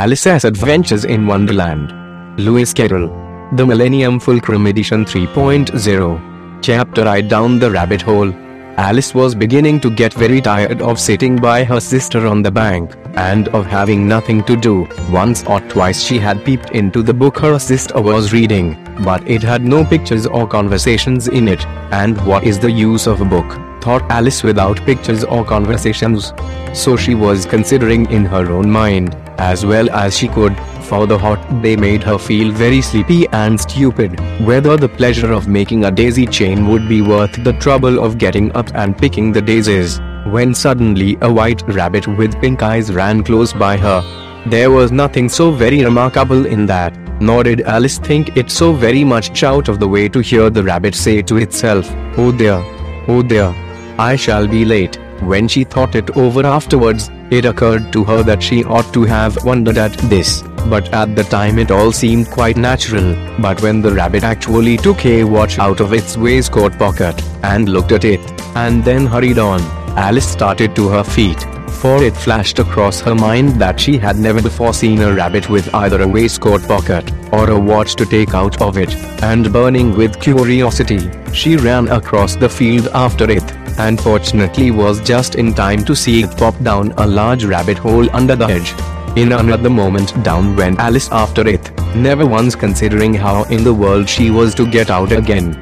Alice's Adventures in Wonderland. Lewis Carroll. The Millennium Fulcrum Edition 3.0. Chapter I Down the Rabbit Hole. Alice was beginning to get very tired of sitting by her sister on the bank, and of having nothing to do. Once or twice she had peeped into the book her sister was reading, but it had no pictures or conversations in it, and what is the use of a book, thought Alice without pictures or conversations. So she was considering in her own mind, as well as she could, for the hot day made her feel very sleepy and stupid, whether the pleasure of making a daisy chain would be worth the trouble of getting up and picking the daisies, when suddenly a white rabbit with pink eyes ran close by her. There was nothing so very remarkable in that, nor did Alice think it so very much out of the way to hear the rabbit say to itself, Oh dear, oh dear, I shall be late. When she thought it over afterwards, it occurred to her that she ought to have wondered at this, but at the time it all seemed quite natural. But when the rabbit actually took a watch out of its waistcoat pocket, and looked at it, and then hurried on, Alice started to her feet, for it flashed across her mind that she had never before seen a rabbit with either a waistcoat pocket, or a watch to take out of it, and burning with curiosity, she ran across the field after it and fortunately was just in time to see it pop down a large rabbit hole under the hedge. In another moment down went Alice after it, never once considering how in the world she was to get out again.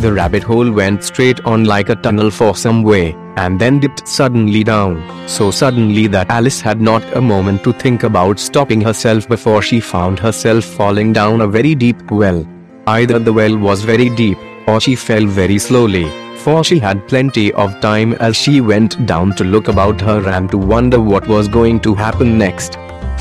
The rabbit hole went straight on like a tunnel for some way, and then dipped suddenly down, so suddenly that Alice had not a moment to think about stopping herself before she found herself falling down a very deep well. Either the well was very deep, or she fell very slowly for she had plenty of time as she went down to look about her and to wonder what was going to happen next.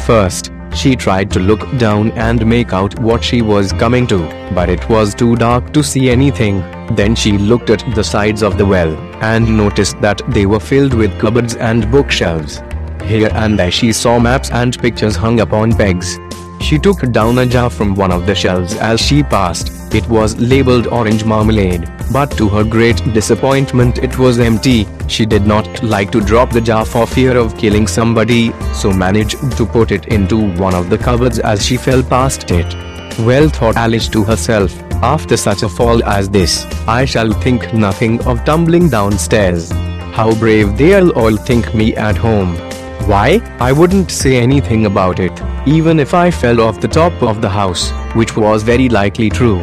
First, she tried to look down and make out what she was coming to, but it was too dark to see anything. Then she looked at the sides of the well, and noticed that they were filled with cupboards and bookshelves. Here and there she saw maps and pictures hung upon pegs. She took down a jar from one of the shelves as she passed. It was labeled orange marmalade, but to her great disappointment it was empty. She did not like to drop the jar for fear of killing somebody, so managed to put it into one of the cupboards as she fell past it. Well thought Alice to herself, after such a fall as this, I shall think nothing of tumbling downstairs. How brave they'll all think me at home. Why, I wouldn't say anything about it, even if I fell off the top of the house, which was very likely true.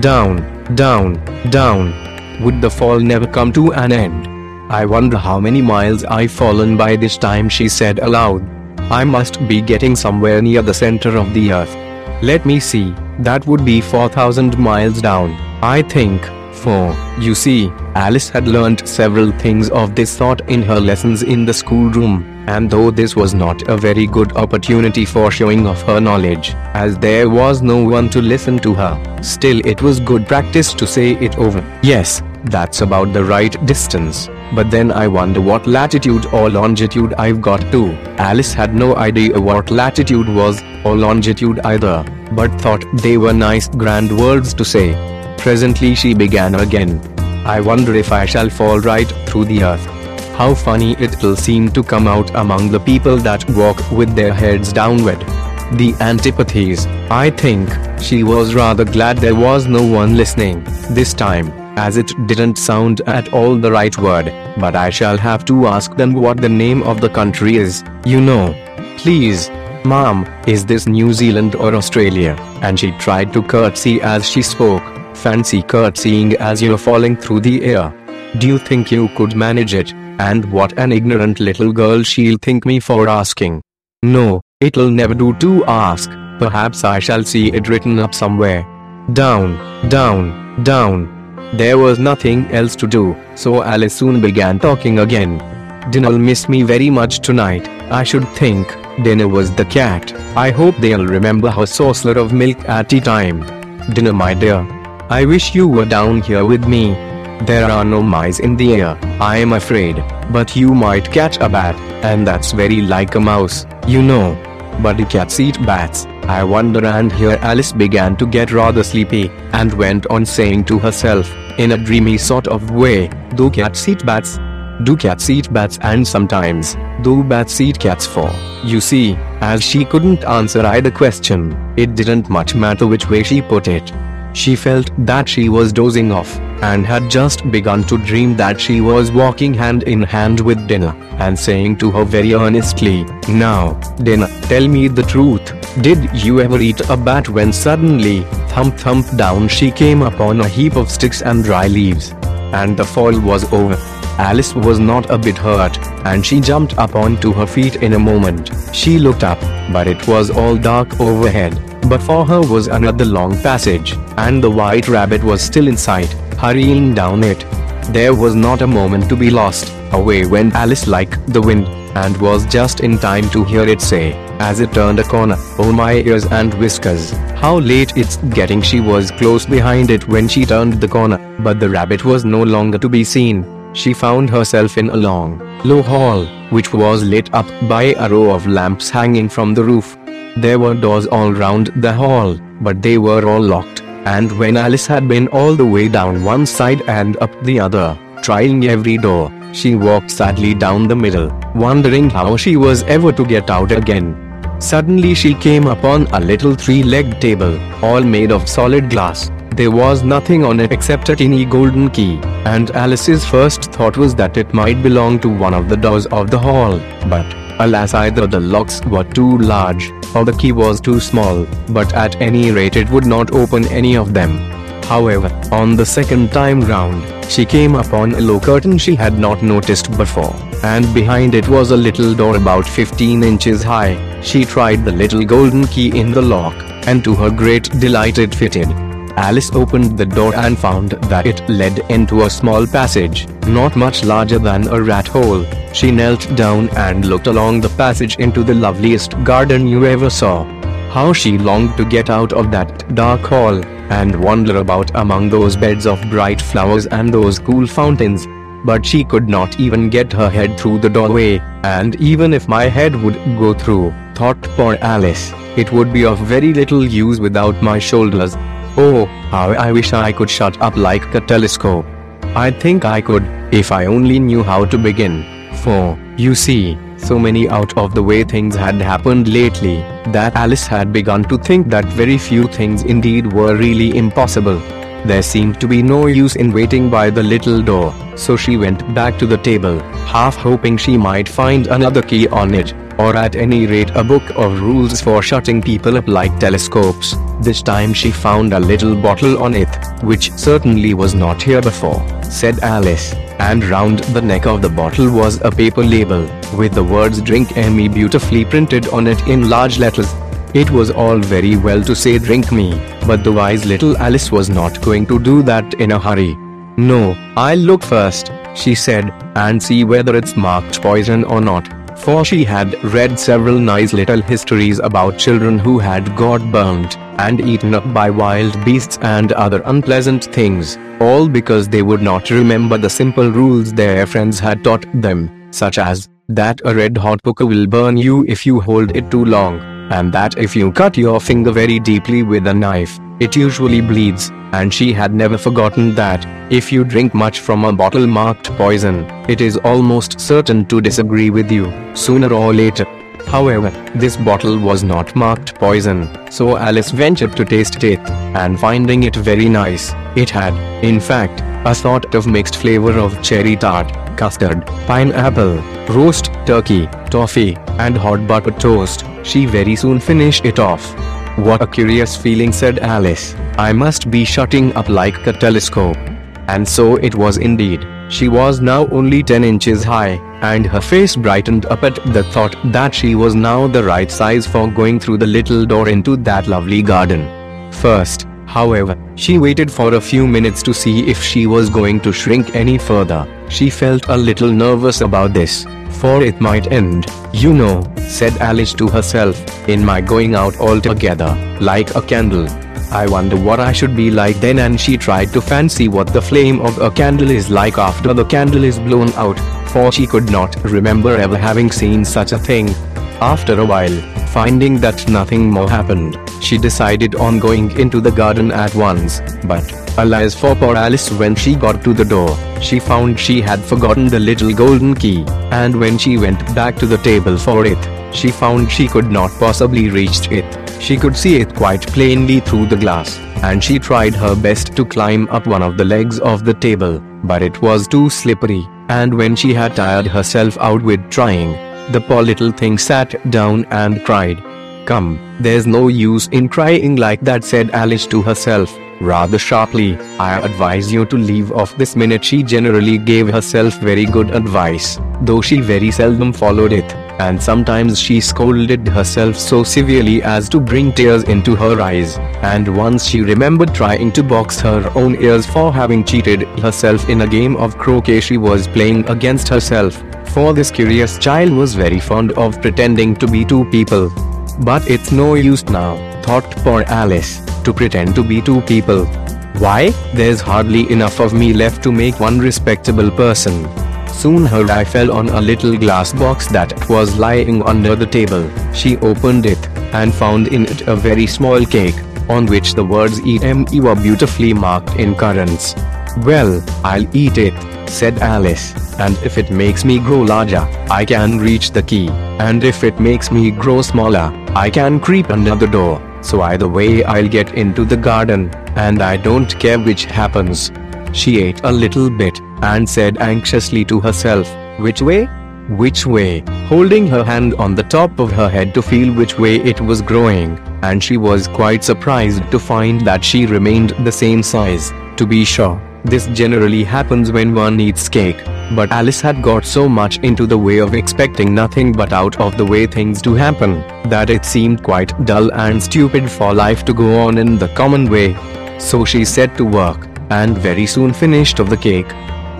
Down, down, down. Would the fall never come to an end? I wonder how many miles I've fallen by this time, she said aloud. I must be getting somewhere near the center of the earth. Let me see, that would be 4000 miles down, I think. For, you see, Alice had learnt several things of this sort in her lessons in the schoolroom, and though this was not a very good opportunity for showing off her knowledge, as there was no one to listen to her, still it was good practice to say it over. Yes, that's about the right distance. But then I wonder what latitude or longitude I've got to. Alice had no idea what latitude was, or longitude either, but thought they were nice grand words to say. Presently she began again. I wonder if I shall fall right through the earth. How funny it'll seem to come out among the people that walk with their heads downward. The antipathies. I think she was rather glad there was no one listening this time, as it didn't sound at all the right word. But I shall have to ask them what the name of the country is, you know. Please, Mom, is this New Zealand or Australia? And she tried to curtsy as she spoke. Fancy curtsying as you're falling through the air. Do you think you could manage it? And what an ignorant little girl she'll think me for asking. No, it'll never do to ask. Perhaps I shall see it written up somewhere. Down, down, down. There was nothing else to do, so Alice soon began talking again. Dinah'll miss me very much tonight, I should think. Dinah was the cat. I hope they'll remember her saucer of milk at tea time. Dinah, my dear. I wish you were down here with me. There are no mice in the air, I am afraid, but you might catch a bat, and that's very like a mouse, you know. But the cats eat bats, I wonder and here Alice began to get rather sleepy, and went on saying to herself, in a dreamy sort of way, do cats eat bats? Do cats eat bats and sometimes, do bats eat cats for, you see, As she couldn't answer either question, it didn't much matter which way she put it. She felt that she was dozing off, and had just begun to dream that she was walking hand in hand with Dinah, and saying to her very earnestly, Now, Dinah, tell me the truth. Did you ever eat a bat when suddenly, thump thump down she came upon a heap of sticks and dry leaves? And the fall was over. Alice was not a bit hurt, and she jumped up onto her feet in a moment. She looked up, but it was all dark overhead. But for her was another long passage, and the white rabbit was still in sight, hurrying down it. There was not a moment to be lost. Away went Alice like the wind, and was just in time to hear it say, as it turned a corner, Oh my ears and whiskers, how late it's getting. She was close behind it when she turned the corner, but the rabbit was no longer to be seen. She found herself in a long, low hall, which was lit up by a row of lamps hanging from the roof. There were doors all round the hall, but they were all locked, and when Alice had been all the way down one side and up the other, trying every door, she walked sadly down the middle, wondering how she was ever to get out again. Suddenly she came upon a little three-legged table, all made of solid glass. There was nothing on it except a tiny golden key, and Alice's first thought was that it might belong to one of the doors of the hall, but Alas either the locks were too large, or the key was too small, but at any rate it would not open any of them. However, on the second time round, she came upon a low curtain she had not noticed before, and behind it was a little door about 15 inches high. She tried the little golden key in the lock, and to her great delight it fitted. Alice opened the door and found that it led into a small passage, not much larger than a rat hole. She knelt down and looked along the passage into the loveliest garden you ever saw. How she longed to get out of that dark hall, and wander about among those beds of bright flowers and those cool fountains. But she could not even get her head through the doorway, and even if my head would go through, thought poor Alice, it would be of very little use without my shoulders. Oh, how I wish I could shut up like a telescope. I think I could, if I only knew how to begin. For, you see, so many out of the way things had happened lately, that Alice had begun to think that very few things indeed were really impossible. There seemed to be no use in waiting by the little door, so she went back to the table, half hoping she might find another key on it or at any rate a book of rules for shutting people up like telescopes. This time she found a little bottle on it, which certainly was not here before, said Alice, and round the neck of the bottle was a paper label, with the words Drink Me beautifully printed on it in large letters. It was all very well to say drink me, but the wise little Alice was not going to do that in a hurry. No, I'll look first, she said, and see whether it's marked poison or not for she had read several nice little histories about children who had got burnt and eaten up by wild beasts and other unpleasant things, all because they would not remember the simple rules their friends had taught them, such as that a red hot poker will burn you if you hold it too long, and that if you cut your finger very deeply with a knife, it usually bleeds, and she had never forgotten that, if you drink much from a bottle marked poison, it is almost certain to disagree with you, sooner or later. However, this bottle was not marked poison, so Alice ventured to taste it, and finding it very nice, it had, in fact, a sort of mixed flavor of cherry tart, custard, pineapple, roast turkey, toffee, and hot butter toast. She very soon finished it off. What a curious feeling said Alice. I must be shutting up like a telescope. And so it was indeed. She was now only 10 inches high, and her face brightened up at the thought that she was now the right size for going through the little door into that lovely garden. First, however, she waited for a few minutes to see if she was going to shrink any further. She felt a little nervous about this, for it might end, you know, said Alice to herself, in my going out altogether, like a candle. I wonder what I should be like then and she tried to fancy what the flame of a candle is like after the candle is blown out, for she could not remember ever having seen such a thing. After a while, finding that nothing more happened, she decided on going into the garden at once, but Alas for poor Alice when she got to the door, she found she had forgotten the little golden key, and when she went back to the table for it, she found she could not possibly reach it. She could see it quite plainly through the glass, and she tried her best to climb up one of the legs of the table, but it was too slippery, and when she had tired herself out with trying, the poor little thing sat down and cried. Come, there's no use in crying like that, said Alice to herself, rather sharply. I advise you to leave off this minute. She generally gave herself very good advice, though she very seldom followed it, and sometimes she scolded herself so severely as to bring tears into her eyes. And once she remembered trying to box her own ears for having cheated herself in a game of croquet she was playing against herself. For this curious child was very fond of pretending to be two people. But it's no use now, thought poor Alice, to pretend to be two people. Why, there's hardly enough of me left to make one respectable person. Soon her eye fell on a little glass box that was lying under the table. She opened it, and found in it a very small cake, on which the words EME were beautifully marked in currants. Well, I'll eat it, said Alice, and if it makes me grow larger, I can reach the key, and if it makes me grow smaller, I can creep under the door, so either way I'll get into the garden, and I don't care which happens. She ate a little bit, and said anxiously to herself, Which way? Which way? Holding her hand on the top of her head to feel which way it was growing, and she was quite surprised to find that she remained the same size. To be sure, this generally happens when one eats cake, but Alice had got so much into the way of expecting nothing but out of the way things to happen, that it seemed quite dull and stupid for life to go on in the common way. So she set to work, and very soon finished of the cake,